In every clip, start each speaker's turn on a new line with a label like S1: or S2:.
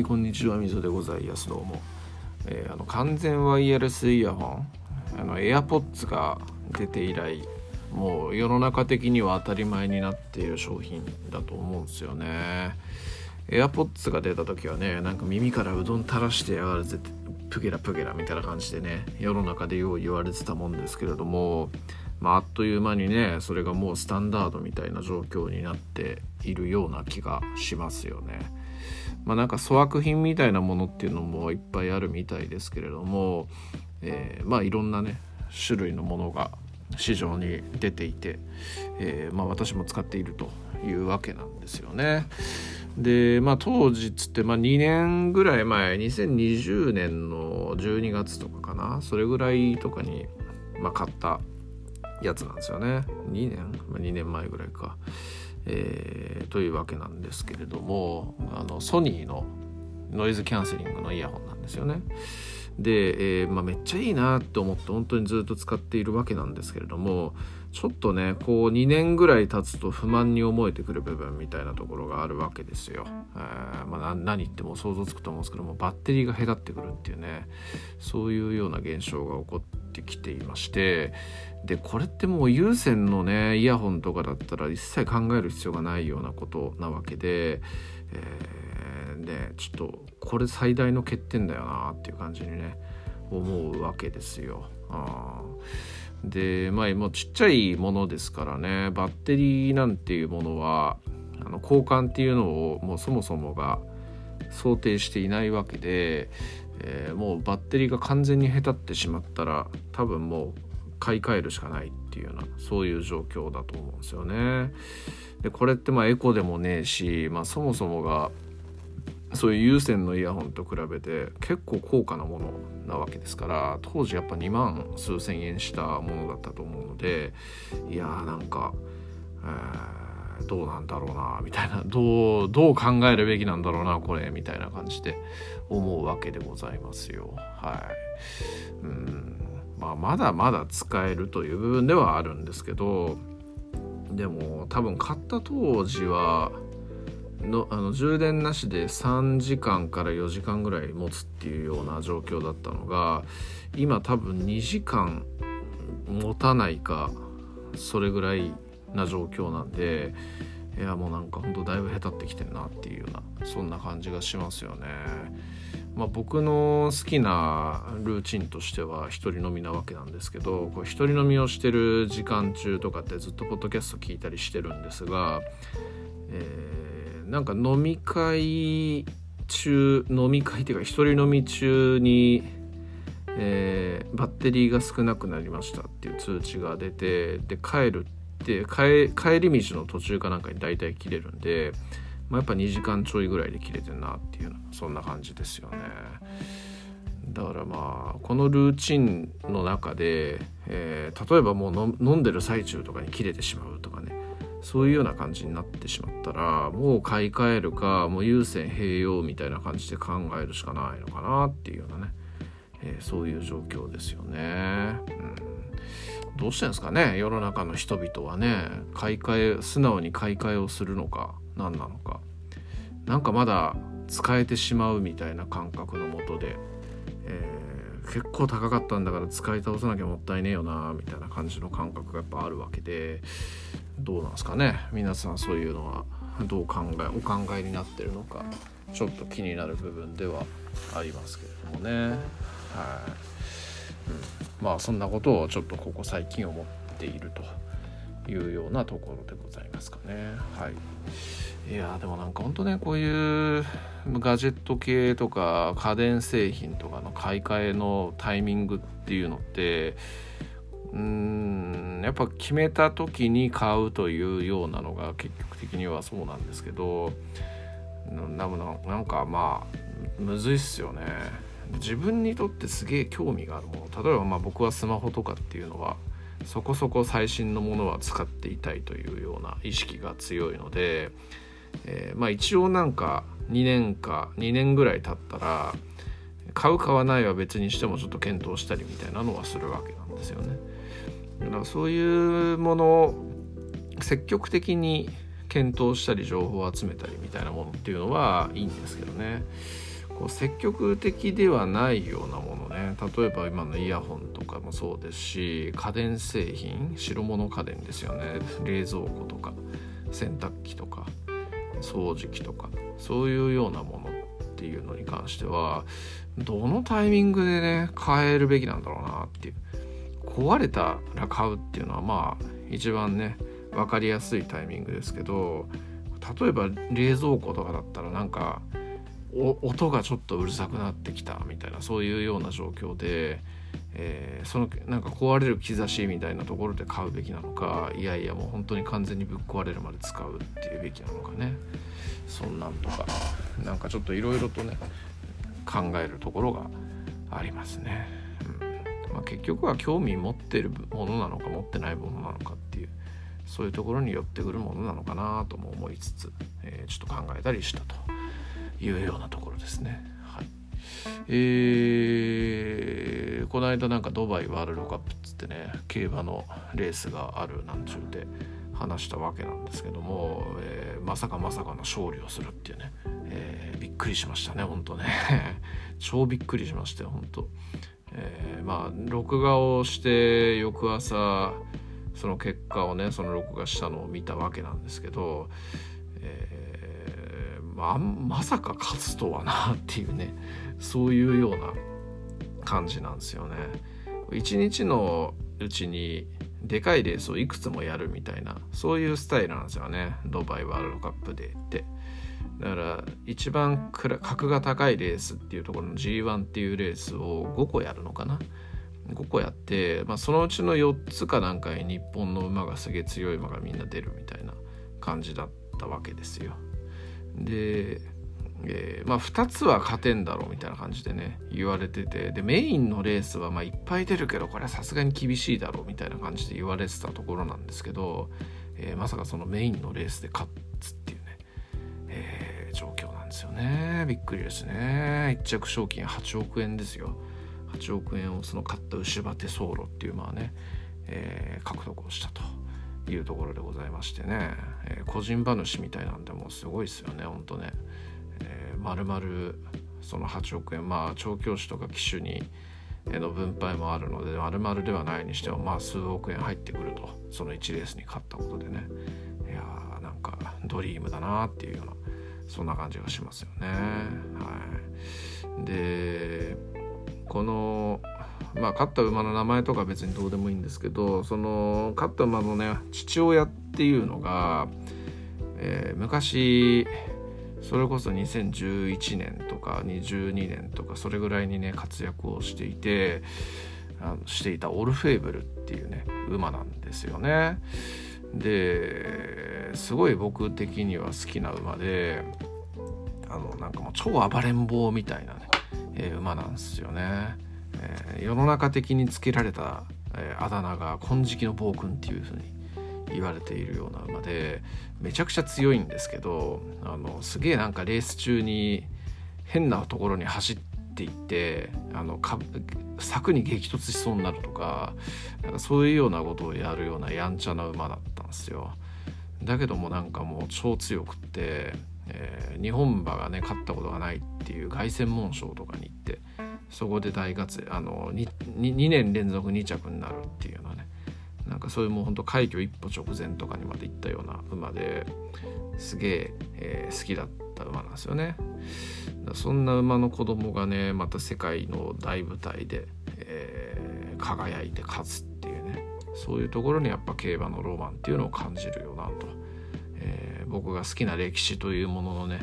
S1: はいこんにちは。みぞでございます。どうも、えー、あの完全ワイヤレスイヤホンあの AirPods が出て以来もう世の中的には当たり前になっている商品だと思うんですよね。AirPods が出た時はねなんか耳からうどん垂らしてやがるぜプゲラプゲラみたいな感じでね世の中でよう言われてたもんですけれどもまあ、あっという間にねそれがもうスタンダードみたいな状況になっているような気がしますよね。まあ、なんか粗悪品みたいなものっていうのもいっぱいあるみたいですけれども、えー、まあいろんなね種類のものが市場に出ていて、えー、まあ、私も使っているというわけなんですよね。でまあ当時つって、まあ、2年ぐらい前2020年の12月とかかなそれぐらいとかに、まあ、買ったやつなんですよね。2年、まあ、2年前ぐらいか、えー、というわけなんですけれどもあのソニーのノイズキャンセリングのイヤホンなんですよねで、えー、まあ、めっちゃいいなって思って本当にずっと使っているわけなんですけれどもちょっとねこう2年ぐらい経つと不満に思えてくる部分みたいなところがあるわけですよ。えー、まあ、何言っても想像つくと思うんですけどもバッテリーが隔ってくるっていうねそういうような現象が起こってきていましてでこれってもう有線のねイヤホンとかだったら一切考える必要がないようなことなわけで、えー、でちょっとこれ最大の欠点だよなっていう感じにね思うわけですよ。あでまあもうちっちゃいものですからねバッテリーなんていうものはあの交換っていうのをもうそもそもが想定していないわけで、えー、もうバッテリーが完全にへたってしまったら多分もう買い替えるしかないっていうようなそういう状況だと思うんですよね。でこれってまあエコでもねえし、まあ、そもそもがそういう有線のイヤホンと比べて結構高価なものなわけですから当時やっぱ2万数千円したものだったと思うのでいやーなんか、えー、どうなんだろうなみたいな。どうどう考えるべきなんだろうなこれみたいな感じで思うわけでございますよ。はい。うん。まあ、まだまだ使えるという部分ではあるんですけどでも多分買った当時はのあの充電なしで3時間から4時間ぐらい持つっていうような状況だったのが今多分2時間持たないかそれぐらいな状況なんでいやもうなんかほんとだいぶへたってきてんなっていうようなそんな感じがしますよね。まあ、僕の好きなルーチンとしては一人飲みなわけなんですけどこれ一人飲みをしてる時間中とかってずっとポッドキャスト聞いたりしてるんですが、えーなんか飲み会中飲み会っていうか一人飲み中に、えー、バッテリーが少なくなりましたっていう通知が出てで帰るって帰帰り道の途中かなんかに大体切れるんで、まあ、やっぱ2時間ちょいぐらいで切れてるなっていうそんな感じですよね。だからまあこのルーチンの中で、えー、例えばもう飲んでる最中とかに切れてしまうとかねそういうような感じになってしまったらもう買い替えるかもう優先併用みたいな感じで考えるしかないのかなっていうようなね、えー、そういう状況ですよね。うん、どうしてんですかね？世の中の人々はね。買い替え素直に買い替えをするのか何なのか。なんかまだ使えてしまうみたいな感覚のもとで、えー、結構高かったんだから使い倒さなきゃもったいねえよなみたいな感じの感覚がやっぱあるわけでどうなんですかね？皆さんそういうのはどう考えお考えになってるのかちょっと気になる部分ではありますけれどもね。はい、うん、まあそんなことをちょっとここ最近思っているというようなところでございますかね。はい。いやでもなんかほんとねこういうガジェット系とか家電製品とかの買い替えのタイミングっていうのってうんやっぱ決めた時に買うというようなのが結局的にはそうなんですけどなんかまあむずいっすよね。自分にとってすげえ興味があるもの例えばまあ僕はスマホとかっていうのはそこそこ最新のものは使っていたいというような意識が強いので、えー、まあ一応なんか2年か2年ぐらい経ったら買う買わないは別にしてもちょっと検討したりみたいなのはするわけなんですよね。だからそういうものを積極的に検討したり情報を集めたりみたいなものっていうのはいいんですけどねこう積極的ではないようなものね。例えば今のイヤホンとかもそうですし家電製品白物家電ですよね。冷蔵庫とか洗濯機とか掃除機とかそういうようなものっていうのに関してはどのタイミングでね変えるべきなんだろうなっていう。壊れたら買うっていうのはまあ一番ね分かりやすいタイミングですけど例えば冷蔵庫とかだったらなんか音がちょっとうるさくなってきたみたいなそういうような状況で、えー、そのなんか壊れる兆しみたいなところで買うべきなのかいやいやもう本当に完全にぶっ壊れるまで使うっていうべきなのかね。そんなんとかなんかちょっといろいろとね考えるところがありますね。うん。まあ、結局は興味持ってるものなのか持ってないものなのかっていうそういうところに寄ってくるものなのかなとも思いつつ、えー、ちょっと考えたりしたと。いうようなところですね。はい。えー、この間なんかドバイワールドカップっつってね競馬のレースがあるなんちゅうて話したわけなんですけども、えー、まさかまさかの勝利をするっていうね、えー、びっくりしましたね本当ね。超びっくりしましたよ本当、えー、まあ録画をして翌朝その結果をねその録画したのを見たわけなんですけど、え、まあ、まさか勝つとはなっていうねそういうような感じなんですよね。一日のうちにでかいレースをいくつもやるみたいなそういうスタイルなんですよね。ドバイワールドカップでって。だから一番格が高いレースっていうところの G1 っていうレースを5個やるのかな。5個やって、まあ、そのうちの4つかなんかに日本の馬がすげえ強い馬がみんな出るみたいな感じだったわけですよ。でえー、まあ2つは勝てんだろうみたいな感じでね言われててでメインのレースはまいっぱい出るけどこれはさすがに厳しいだろうみたいな感じで言われてたところなんですけど、えー、まさかそのメインのレースで勝つっていうね、えー、状況なんですよね。びっくりですね。1着賞金8億円ですよ。8億円をその勝った牛場手走路っていうまあね、え、獲得をしたと。いうところでございましてね、えー、個人馬主みたいなんでもうすごいですよね。ほんとね。えー、丸々その8億円。まあ調教師とか機種にの分配もあるので丸々ではないにしてもまあ数億円入ってくると。その1レースに勝ったことでね。いやーなんかドリームだなっていうようなそんな感じがしますよね。はい、でこのまあ勝った馬の名前とか別にどうでもいいんですけどその勝った馬のね父親っていうのが、えー、昔それこそ2011年とか22年とかそれぐらいにね活躍をしていてあのしていたオルフェーブルっていうね馬なんですよね。ですごい僕的には好きな馬であのなんかもう超暴れん坊みたいなね、えー、馬なんですよね。えー、世の中的につけられた、えー、あだ名が金色の暴君っていう風に言われているような馬でめちゃくちゃ強いんですけどあのすげえなんかレース中に変なところに走っていってあのか柵に激突しそうになるとかなんかそういうようなことをやるようなやんちゃな馬だったんですよ。だけどもなんかもう超強くって、えー、日本馬がね勝ったことがないっていう凱旋門賞とかに行ってそこで大活あの 2, 2年連続2着になるっていうようなね。なんかそういうもうほんと快挙一歩直前とかにまで行ったような馬ですげええー、好きだった馬なんですよね。そんな馬の子供がねまた世界の大舞台で、えー、輝いて勝つっていうね。そういうところにやっぱ競馬のロマンっていうのを感じるよなと、えー、僕が好きな歴史というもののね、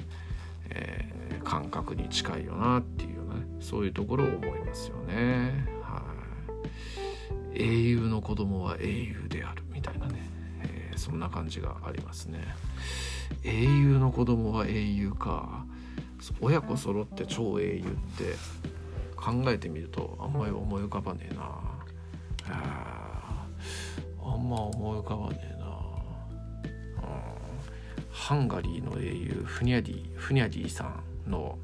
S1: えー、感覚に近いよなっていう。そういうところを思いますよね。はい。英雄の子供は英雄であるみたいなね、えー、そんな感じがありますね。英雄の子供は英雄か。親子揃って超英雄って考えてみるとあんまり思い浮かばねえな。あんま思い浮かばねえな、ハンガリーの英雄フニャディフニャディさんの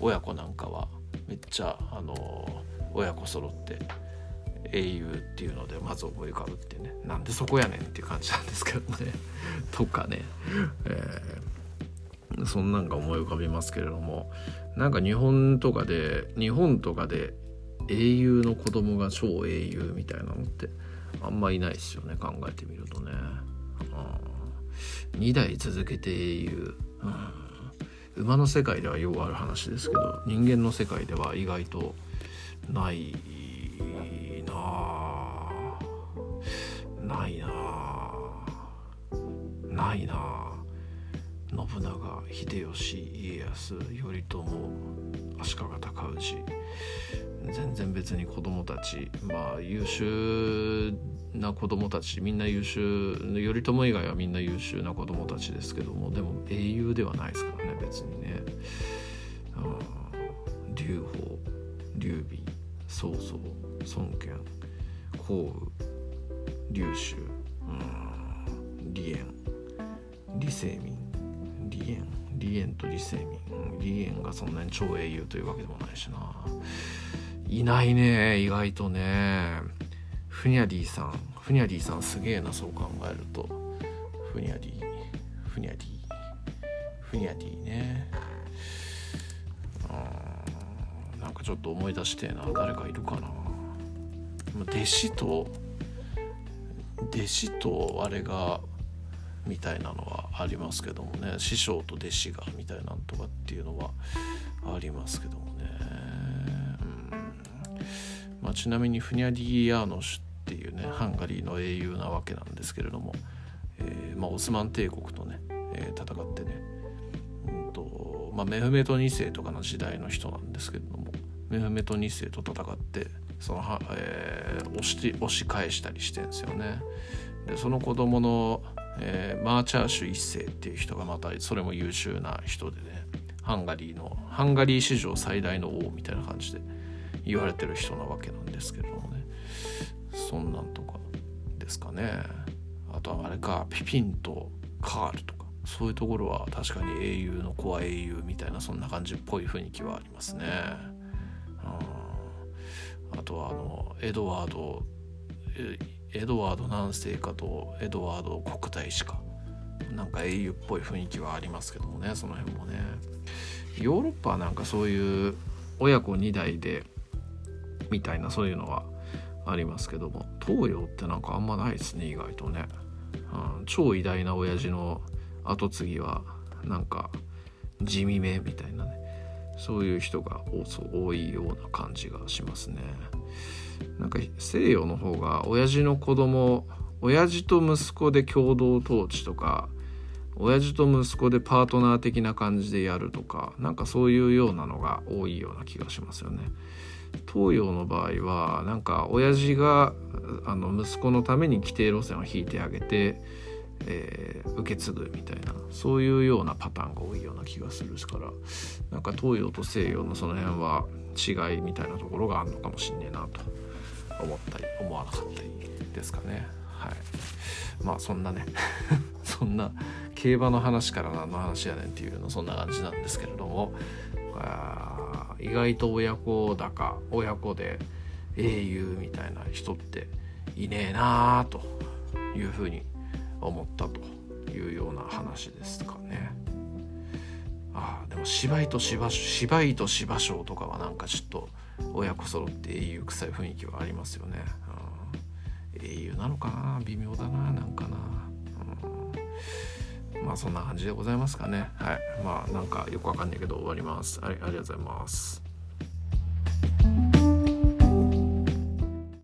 S1: 親子なんかはめっちゃあの親子揃って英雄っていうのでまず思い浮かぶってねなんでそこやねんっていう感じなんですけどね。とかね、えー、そんなんが思い浮かびますけれどもなんか日本とかで日本とかで英雄の子供が超英雄みたいなのってあんまいないですよね考えてみるとね、うん、2代続けて英雄、うん、馬の世界ではよくある話ですけど人間の世界では意外とないなないなないな信長秀吉家康頼朝足利尊氏。全然別に子供たち。まあ優秀な子供たち。みんな優秀頼朝以外はみんな優秀な子供たちですけどもでも英雄ではないですから別にね。劉邦劉備曹操孫権項羽劉州李淵李世民李淵李淵と李世民李淵がそんなに超英雄というわけでもないしないないね意外とねフニャディさんフニャディさんすげえなそう考えるとフニャディフニャディフニャディね。うんなんかちょっと思い出してな誰かいるかな。弟子と弟子とあれがみたいなのはありますけどもね。師匠と弟子がみたいなんとかっていうのはありますけどもね、うん。まあ、ちなみにフニャディヤーノシュっていうねハンガリーの英雄なわけなんですけれども、えーまあ、オスマン帝国とね、えー、戦ってね、まあ、メフメト2世とかの時代の人なんですけれどもメフメト2世と戦ってそのは、えー、押し押し返したりしてんですよね。でその子供の、えー、マーチャーシュ1世っていう人がまたそれも優秀な人でねハンガリーのハンガリー史上最大の王みたいな感じで言われてる人なわけなんですけれどもね。そんなんとかですかね。あとはあれかピピンとカールとか。そういうところは確かに英雄の子は英雄みたいなそんな感じっぽい雰囲気はありますね。あとはあのエドワードエドワード何世かとエドワード国大使かなんか英雄っぽい雰囲気はありますけどもねその辺もね。ヨーロッパはなんかそういう親子2代でみたいなそういうのはありますけども東洋ってなんかあんまないですね意外とね、うん、超偉大な親父の後継ぎはなんか地味めみたいなねそういう人が多いような感じがしますねなんか西洋の方が親父の子供親父と息子で共同統治とか親父と息子でパートナー的な感じでやるとかなんかそういうようなのが多いような気がしますよね。東洋の場合はなんか親父があの息子のために規定路線を引いてあげて、えー、受け継ぐみたいなそういうようなパターンが多いような気がするからなんか東洋と西洋のその辺は違いみたいなところがあるのかもしんねえなと思ったり思わなかったりですかね。はい。まあそんなね そんな競馬の話から何の話やねんっていうのそんな感じなんですけれども意外と親子だか親子で英雄みたいな人っていねえなあというふうに思ったというような話ですかね。ああでも芝居と芝芝居と芝生とかはなんかちょっと親子揃って英雄臭い雰囲気はありますよね。うん、英雄なのかな？微妙だななんかな。うん。まあそんな感じでございますかね。はい。まあなんかよくわかんないけど終わります。ありがとうございます。